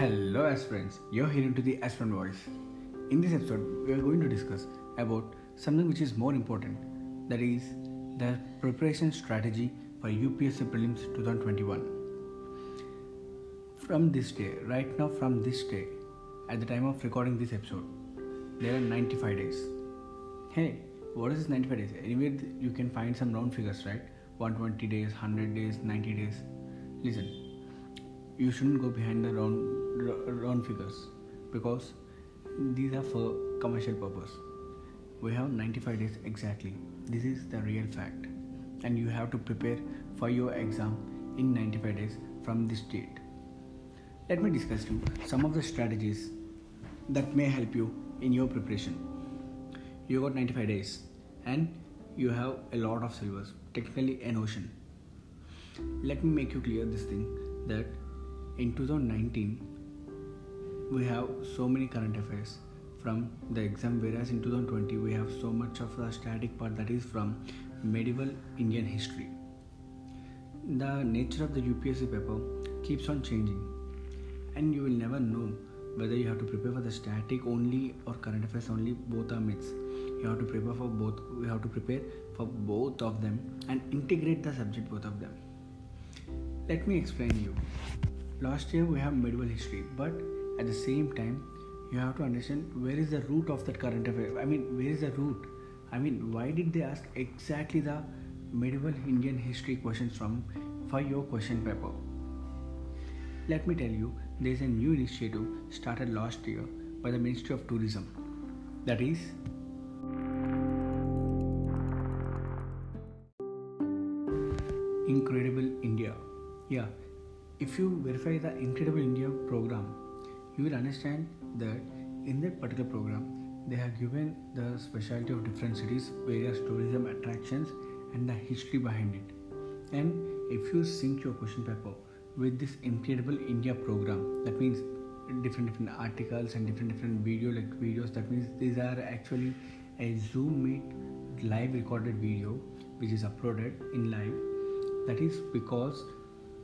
Hello aspirants, you're hearing to the aspirant voice. In this episode, we are going to discuss about something which is more important, that is the preparation strategy for UPSC Prelims 2021. From this day, right now from this day, at the time of recording this episode, there are 95 days. Hey, what is this 95 days? Anyway, you can find some round figures, right? 120 days, 100 days, 90 days. Listen, you shouldn't go behind the round round figures because these are for commercial purpose. We have 95 days exactly. This is the real fact, and you have to prepare for your exam in 95 days from this date. Let me discuss you some of the strategies that may help you in your preparation. You got 95 days and you have a lot of syllabus, technically an ocean. Let me make you clear this thing that in 2019 we have so many current affairs. From the exam whereas in 2020 we have so much of the static part that is from medieval indian history. The nature of the upsc paper keeps on changing and you will never know whether you have to prepare for the static only or current affairs only. Both are myths. You have to prepare for both we have to prepare for both of them and integrate the subject both of them. Let me explain you. Last year we have medieval history but at the same time you have to understand where is the root of that current affair i mean where is the root? I mean why did they ask exactly the medieval indian history questions from for your question paper? Let me tell you there is a new initiative started last year by the ministry of tourism. That is incredible india. Yeah. If you verify the incredible india program you will understand that in that particular program they have given the specialty of different cities various tourism attractions and the history behind it. And if you sync your question paper with this incredible india program that means different different articles and different different video like videos that means these are actually a zoom meet live recorded video which is uploaded in live. That is because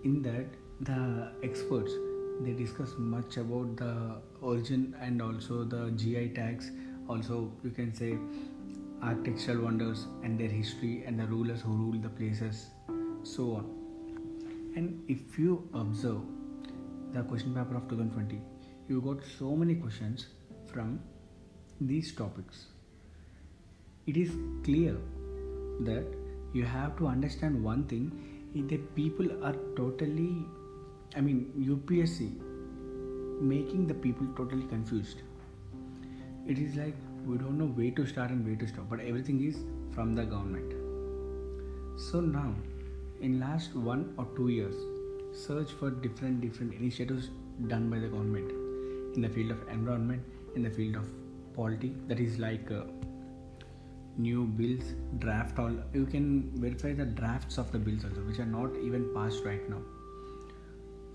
in that the experts they discuss much about the origin and also the gi tags. Also you can say architectural wonders and their history and the rulers who ruled the places so on. And if you observe the question paper of 2020 you got so many questions from these topics. It is clear that you have to understand one thing the people are totally i mean upsc making the people totally confused. It is like we don't know where to start and where to stop but everything is from the government. So now in last one or two years search for different different initiatives done by the government. In the field of environment in the field of polity that is like uh, new bills draft all you can verify the drafts of the bills also which are not even passed right now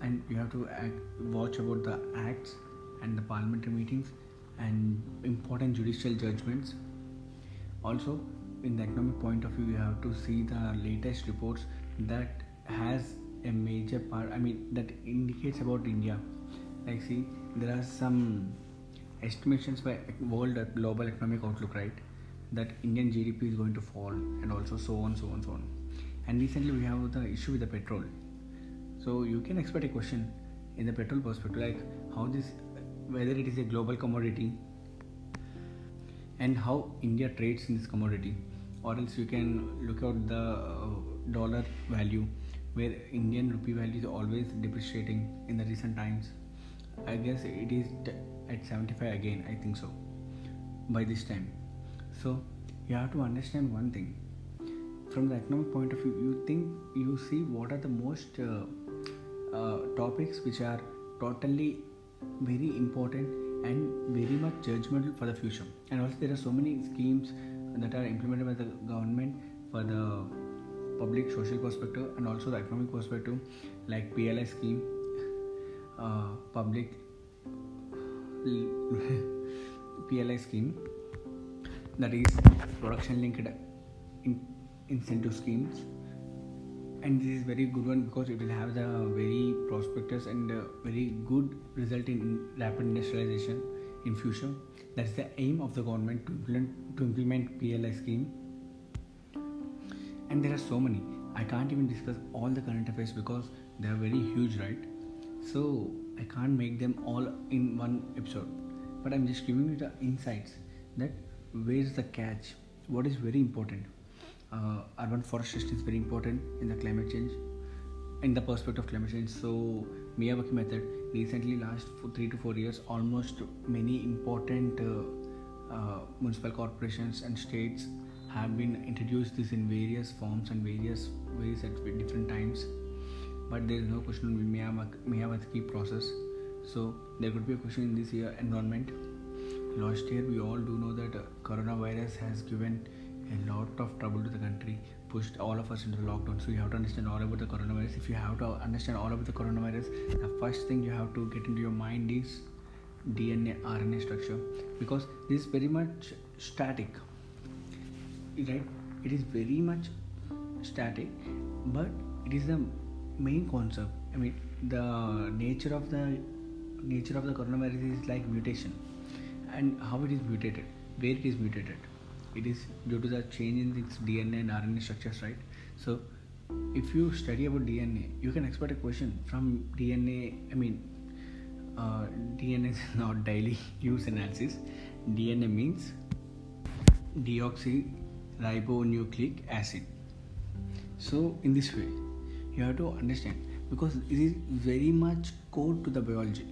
and you have to act, watch about the acts and the parliamentary meetings and important judicial judgments. Also in the economic point of view you have to see the latest reports that has a major part i mean that indicates about india. Like see there are some estimations by world global economic outlook right? That indian gdp is going to fall and also so on so on so on. And recently we have the issue with the petrol so you can expect a question in the petrol perspective like how this whether it is a global commodity and how india trades in this commodity. Or else you can look at the uh, dollar value where indian rupee value is always depreciating in the recent times. I guess it is at 75 again i think so by this time. So you have to understand one thing. From the economic point of view you think you see what are the most uh, uh, topics which are totally very important and very much judgmental for the future. And also there are so many schemes that are implemented by the government for the public social perspective and also the economic perspective like PLI scheme uh, public PLI scheme that is production linked in- incentive schemes and this is very good one because it will have the very prospectus and very good result in rapid industrialization in future. That's the aim of the government to implement to implement pli scheme. And there are so many. I can't even discuss all the current affairs because they are very huge right? So i can't make them all in one episode. But i'm just giving you the insights that where's the catch? What is very important uh, urban forestation is very important in the climate change in the perspective of climate change. So miyawaki method recently last three to four years almost many important uh, uh, municipal corporations and states have been introduced this in various forms and various ways at different times. But there is no question on Miyawaki process. So there could be a question in this year environment. Last year we all do know that uh, coronavirus has given a lot of trouble to the country pushed all of us into lockdown. So you have to understand all about the coronavirus. If you have to understand all about the coronavirus the first thing you have to get into your mind is dna rna structure. Because this is very much static. Right? It is very much static but it is the main concept. I mean the nature of the nature of the coronavirus is like mutation. And how it is mutated where it is mutated it is due to the change in its dna and rna structures right? So if you study about dna you can expect a question from dna i mean uh, dna is not daily use analysis. Dna means deoxyribonucleic acid. So in this way you have to understand because it is very much core to the biology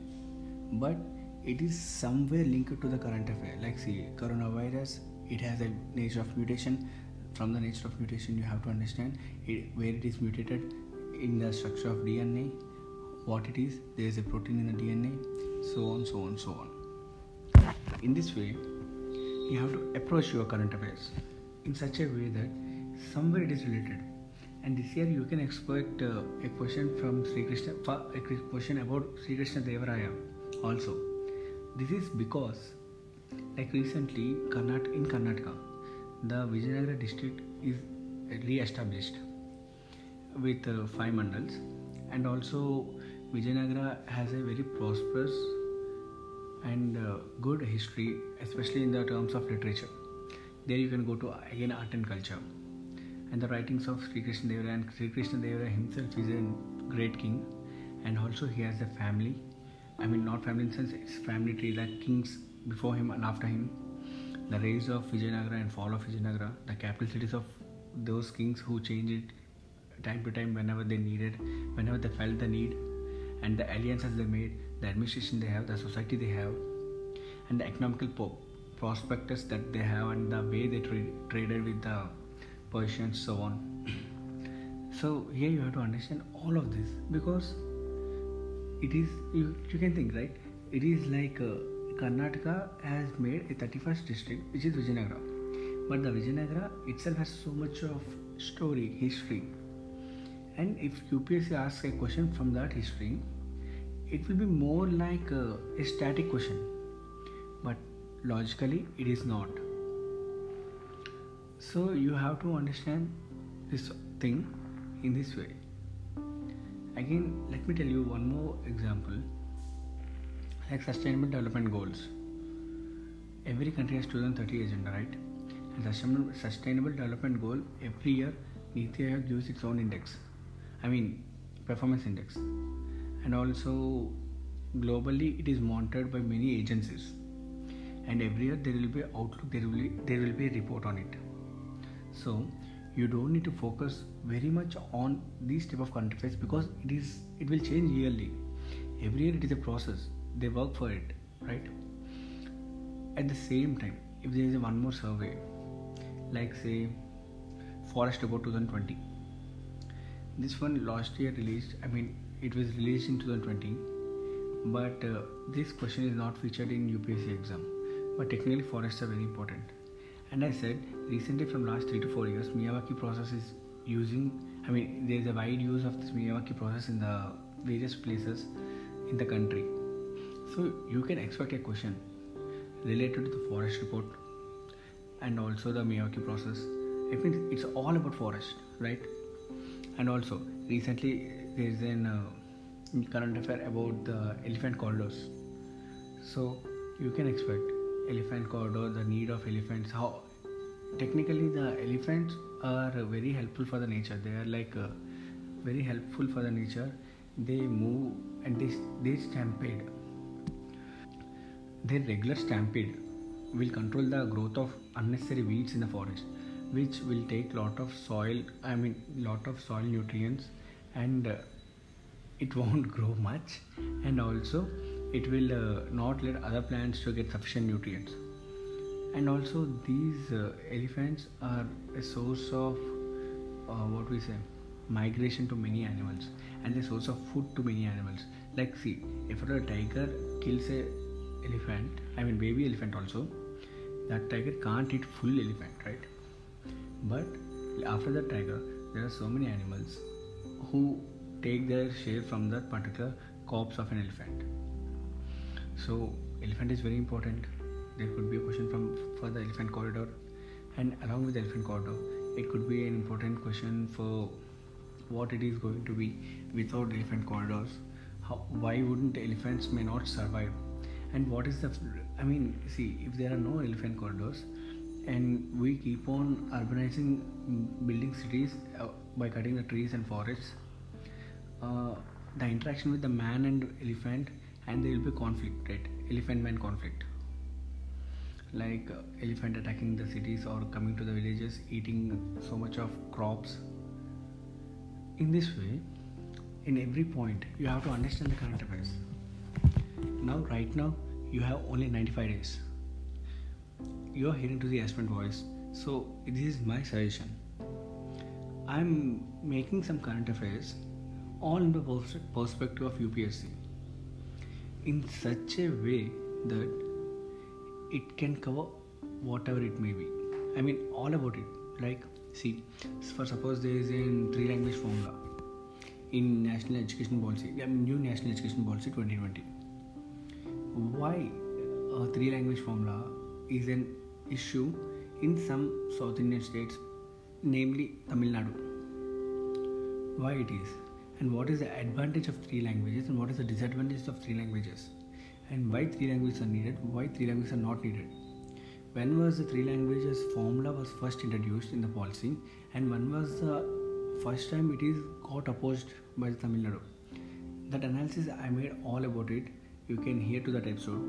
but it is somewhere linked to the current affair like see coronavirus it has a nature of mutation. From the nature of mutation you have to understand it, where it is mutated in the structure of dna what it is there is a protein in the dna so on so on so on. In this way you have to approach your current affairs in such a way that somewhere it is related. And this year you can expect uh, a question from Sri Krishna, a question about Sri Krishna Devaraya also. This is because, like recently, in Karnataka, the Vijayanagara district is re-established with uh, five mandals, and also Vijayanagara has a very prosperous and uh, good history, especially in the terms of literature. There you can go to again art and culture. And the writings of Sri Krishna Deva and Sri Krishna Deva himself is a great king. And also he has a family. I mean not family in sense it's family tree like kings before him and after him the rise of Vijayanagara and fall of Vijayanagara the capital cities of those kings who changed it time to time whenever they needed whenever they felt the need and the alliances they made the administration they have the society they have and the economical po- prospectus that they have and the way they tra- traded with the Persians, so on. so here you have to understand all of this because it is you, you can think right. It is like uh, Karnataka has made a 31st district which is Vijayanagara, but the Vijayanagara itself has so much of story, history, and if UPSC asks a question from that history, it will be more like a, a static question, but logically it is not. So you have to understand this thing in this way. Again let me tell you one more example like sustainable development goals. Every country has 2030 agenda right? And the sustainable development goal every year Niti gives its own index. I mean performance index. And also globally it is monitored by many agencies. And every year there will be outlook there will be there will be a report on it. So you don't need to focus very much on these type of affairs because it is it will change yearly. Every year it is a process they work for it right at the same time if there is one more survey like say forest report 2020 this one last year released i mean it was released in 2020 but uh, this question is not featured in upsc exam but technically forests are very important and I said recently from last three to four years, Miyawaki process is using. I mean, there is a wide use of this Miyawaki process in the various places in the country. So you can expect a question related to the forest report and also the Miyawaki process. I mean, it's all about forest, right? and also recently there is an uh, current affair about the elephant corridors so you can expect elephant corridor the need of elephants how technically the elephants are very helpful for the nature they are like uh, very helpful for the nature they move and they, they stampede their regular stampede will control the growth of unnecessary weeds in the forest which will take lot of soil i mean lot of soil nutrients and uh, it won't grow much. And also it will uh, not let other plants to get sufficient nutrients. And also these uh, elephants are a source of uh, what we say migration to many animals and a source of food to many animals. Like see if a tiger kills a elephant i mean baby elephant also that tiger can't eat full elephant right? But after the tiger there are so many animals who take their share from that particular corpse of an elephant. So elephant is very important. There could be a question from for the elephant corridor. And along with the elephant corridor it could be an important question for what it is going to be without elephant corridors. How, why wouldn't elephants may not survive and what is the i mean see if there are no elephant corridors and we keep on urbanizing building cities uh, by cutting the trees and forests uh, the interaction with the man and elephant and there will be conflict right? Elephant man conflict. Like uh, elephant attacking the cities or coming to the villages eating so much of crops. In this way in every point you have to understand the current affairs now right now you have only 95 days. You are hearing to the aspirant voice so this is my suggestion. I'm making some current affairs all in the perspective of upsc in such a way that it can cover whatever it may be. I mean all about it. Like See, for suppose there is a three language formula in National Education Policy, I mean, new National Education Policy 2020. Why a three language formula is an issue in some South Indian states, namely Tamil Nadu? Why it is, and what is the advantage of three languages, and what is the disadvantage of three languages, and why three languages are needed, why three languages are not needed when was the three languages formula was first introduced in the policy and when was the first time it is got opposed by the Tamil Nadu. That analysis I made all about it. You can hear to that episode.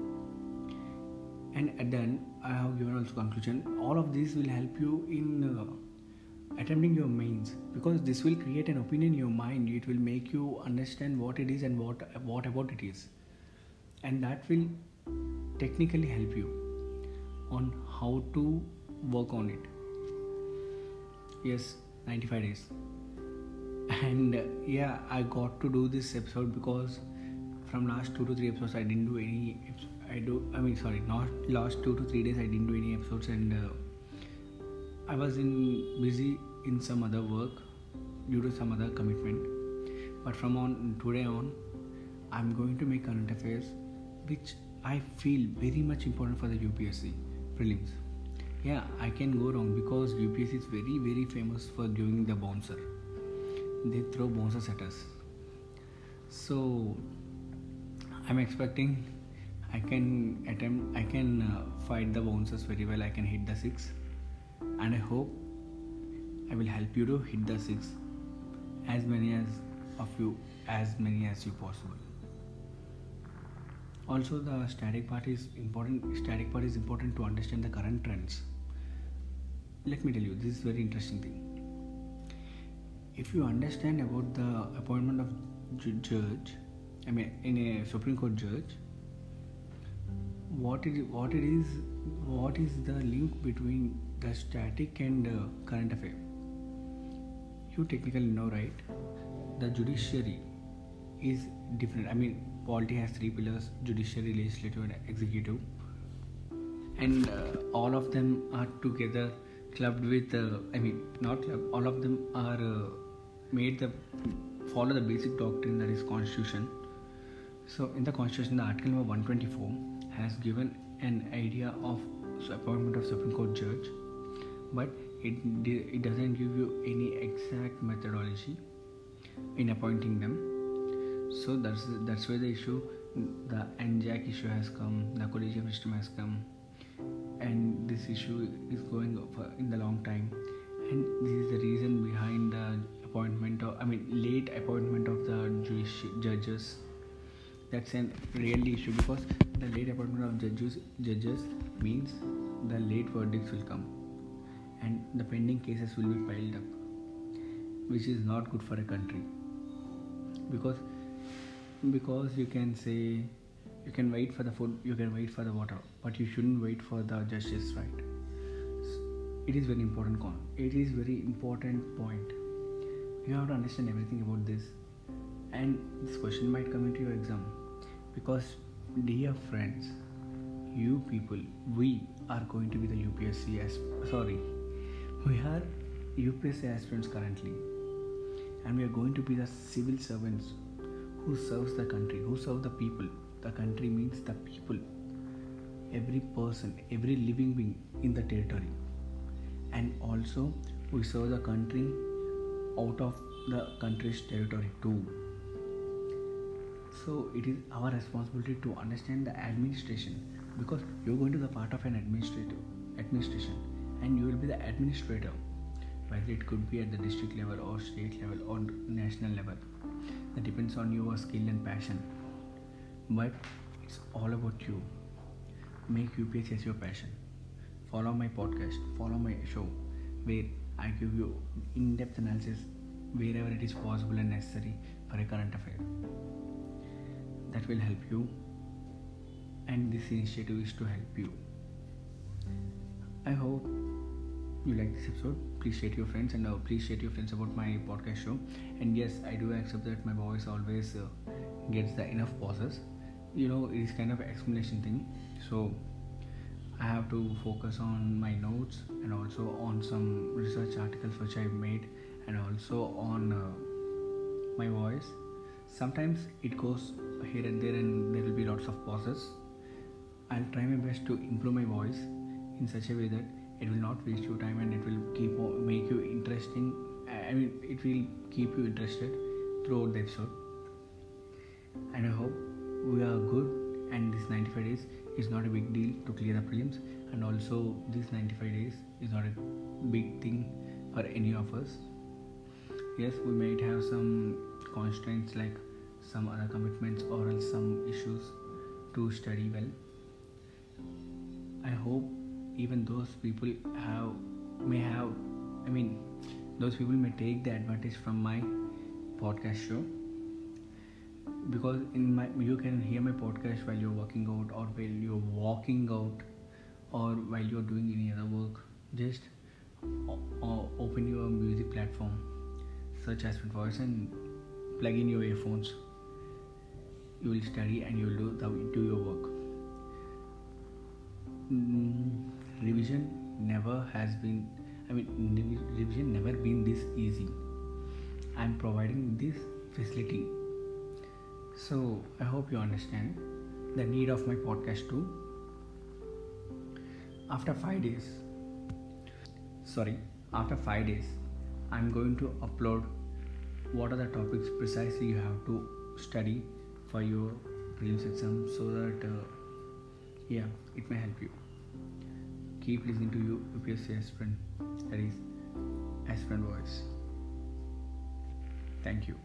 And at the end, I have given also conclusion. All of this will help you in uh, attempting your mains because this will create an opinion in your mind. It will make you understand what it is and what what about it is, and that will technically help you on how to work on it yes 95 days and uh, yeah i got to do this episode because from last two to three episodes i didn't do any i do i mean sorry not last two to three days i didn't do any episodes and uh, i was in busy in some other work due to some other commitment but from on today on i'm going to make current affairs which i feel very much important for the upsc prelims. Yeah, I can go wrong because UPSC is very very famous for giving the bouncer. They throw bouncers at us. So I'm expecting I can attempt I can uh, fight the bouncers very well. I can hit the six, and I hope I will help you to hit the six as many as of you as many as you possible. Also the static part is important static part is important to understand the current trends. Let me tell you this is very interesting thing. If you understand about the appointment of judge i mean in a supreme court judge what it what it is what is the link between the static and uh, current affair? You technically know right? The judiciary is different. I mean polity has three pillars judiciary legislative and executive. And uh, all of them are together clubbed with uh, i mean not clubbed all of them are uh, made the follow the basic doctrine that is constitution so in the constitution the article number 124 has given an idea of appointment of supreme court judge but it it doesn't give you any exact methodology in appointing them. So that's that's where the issue the NJAC issue has come the collegium system has come and this issue is going for in the long time. And this is the reason behind the appointment of i mean late appointment of the jewish judges that's a real issue because the late appointment of judges judges means the late verdicts will come and the pending cases will be piled up which is not good for a country. Because because you can say you can wait for the food you can wait for the water but you shouldn't wait for the justice right? It is very important con it is very important point. You have to understand everything about this and this question might come into your exam because dear friends you people we are going to be the upsc as sorry we are upsc aspirants currently. And we are going to be the civil servants who serves the country who serve the people. The country means the people. Every person every living being in the territory. And also we serve the country out of the country's territory too so it is our responsibility to understand the administration because you're going to the part of an administrative administration and you will be the administrator whether it could be at the district level or state level or national level. That depends on your skill and passion. But it's all about you. Make UPSC as your passion. Follow my podcast follow my show where I give you in-depth analysis wherever it is possible and necessary for a current affair. That will help you. And this initiative is to help you. I hope you like this episode. Please share to your friends and uh, please share to your friends about my podcast show. And yes I do accept that my voice always uh, gets the enough pauses. You know it is kind of explanation thing. So i have to focus on my notes and also on some research articles which i made and also on uh, my voice. Sometimes it goes here and there and there will be lots of pauses. I'll try my best to improve my voice in such a way that it will not waste your time and it will keep make you interesting. I mean it will keep you interested throughout the episode. And i hope we are good and this 95 days is not a big deal to clear the prelims. And also this 95 days is not a big thing for any of us yes we might have some constraints like some other commitments or else some issues to study well. I hope even those people have may have i mean those people may take the advantage from my podcast show. Because in my you can hear my podcast while you're working out or while you're walking out or while you're doing any other work. Just open your music platform search as voice and plug in your earphones. You will study and you will do, the, do your work. Mm, revision never has been i mean revision never been this easy. I'm providing this facility. So I hope you understand the need of my podcast too. After five days, sorry, after five days, I'm going to upload what are the topics precisely you have to study for your prelims exam so that uh, yeah it may help you. Keep listening to you UPSC aspirant that is aspirant voice. Thank you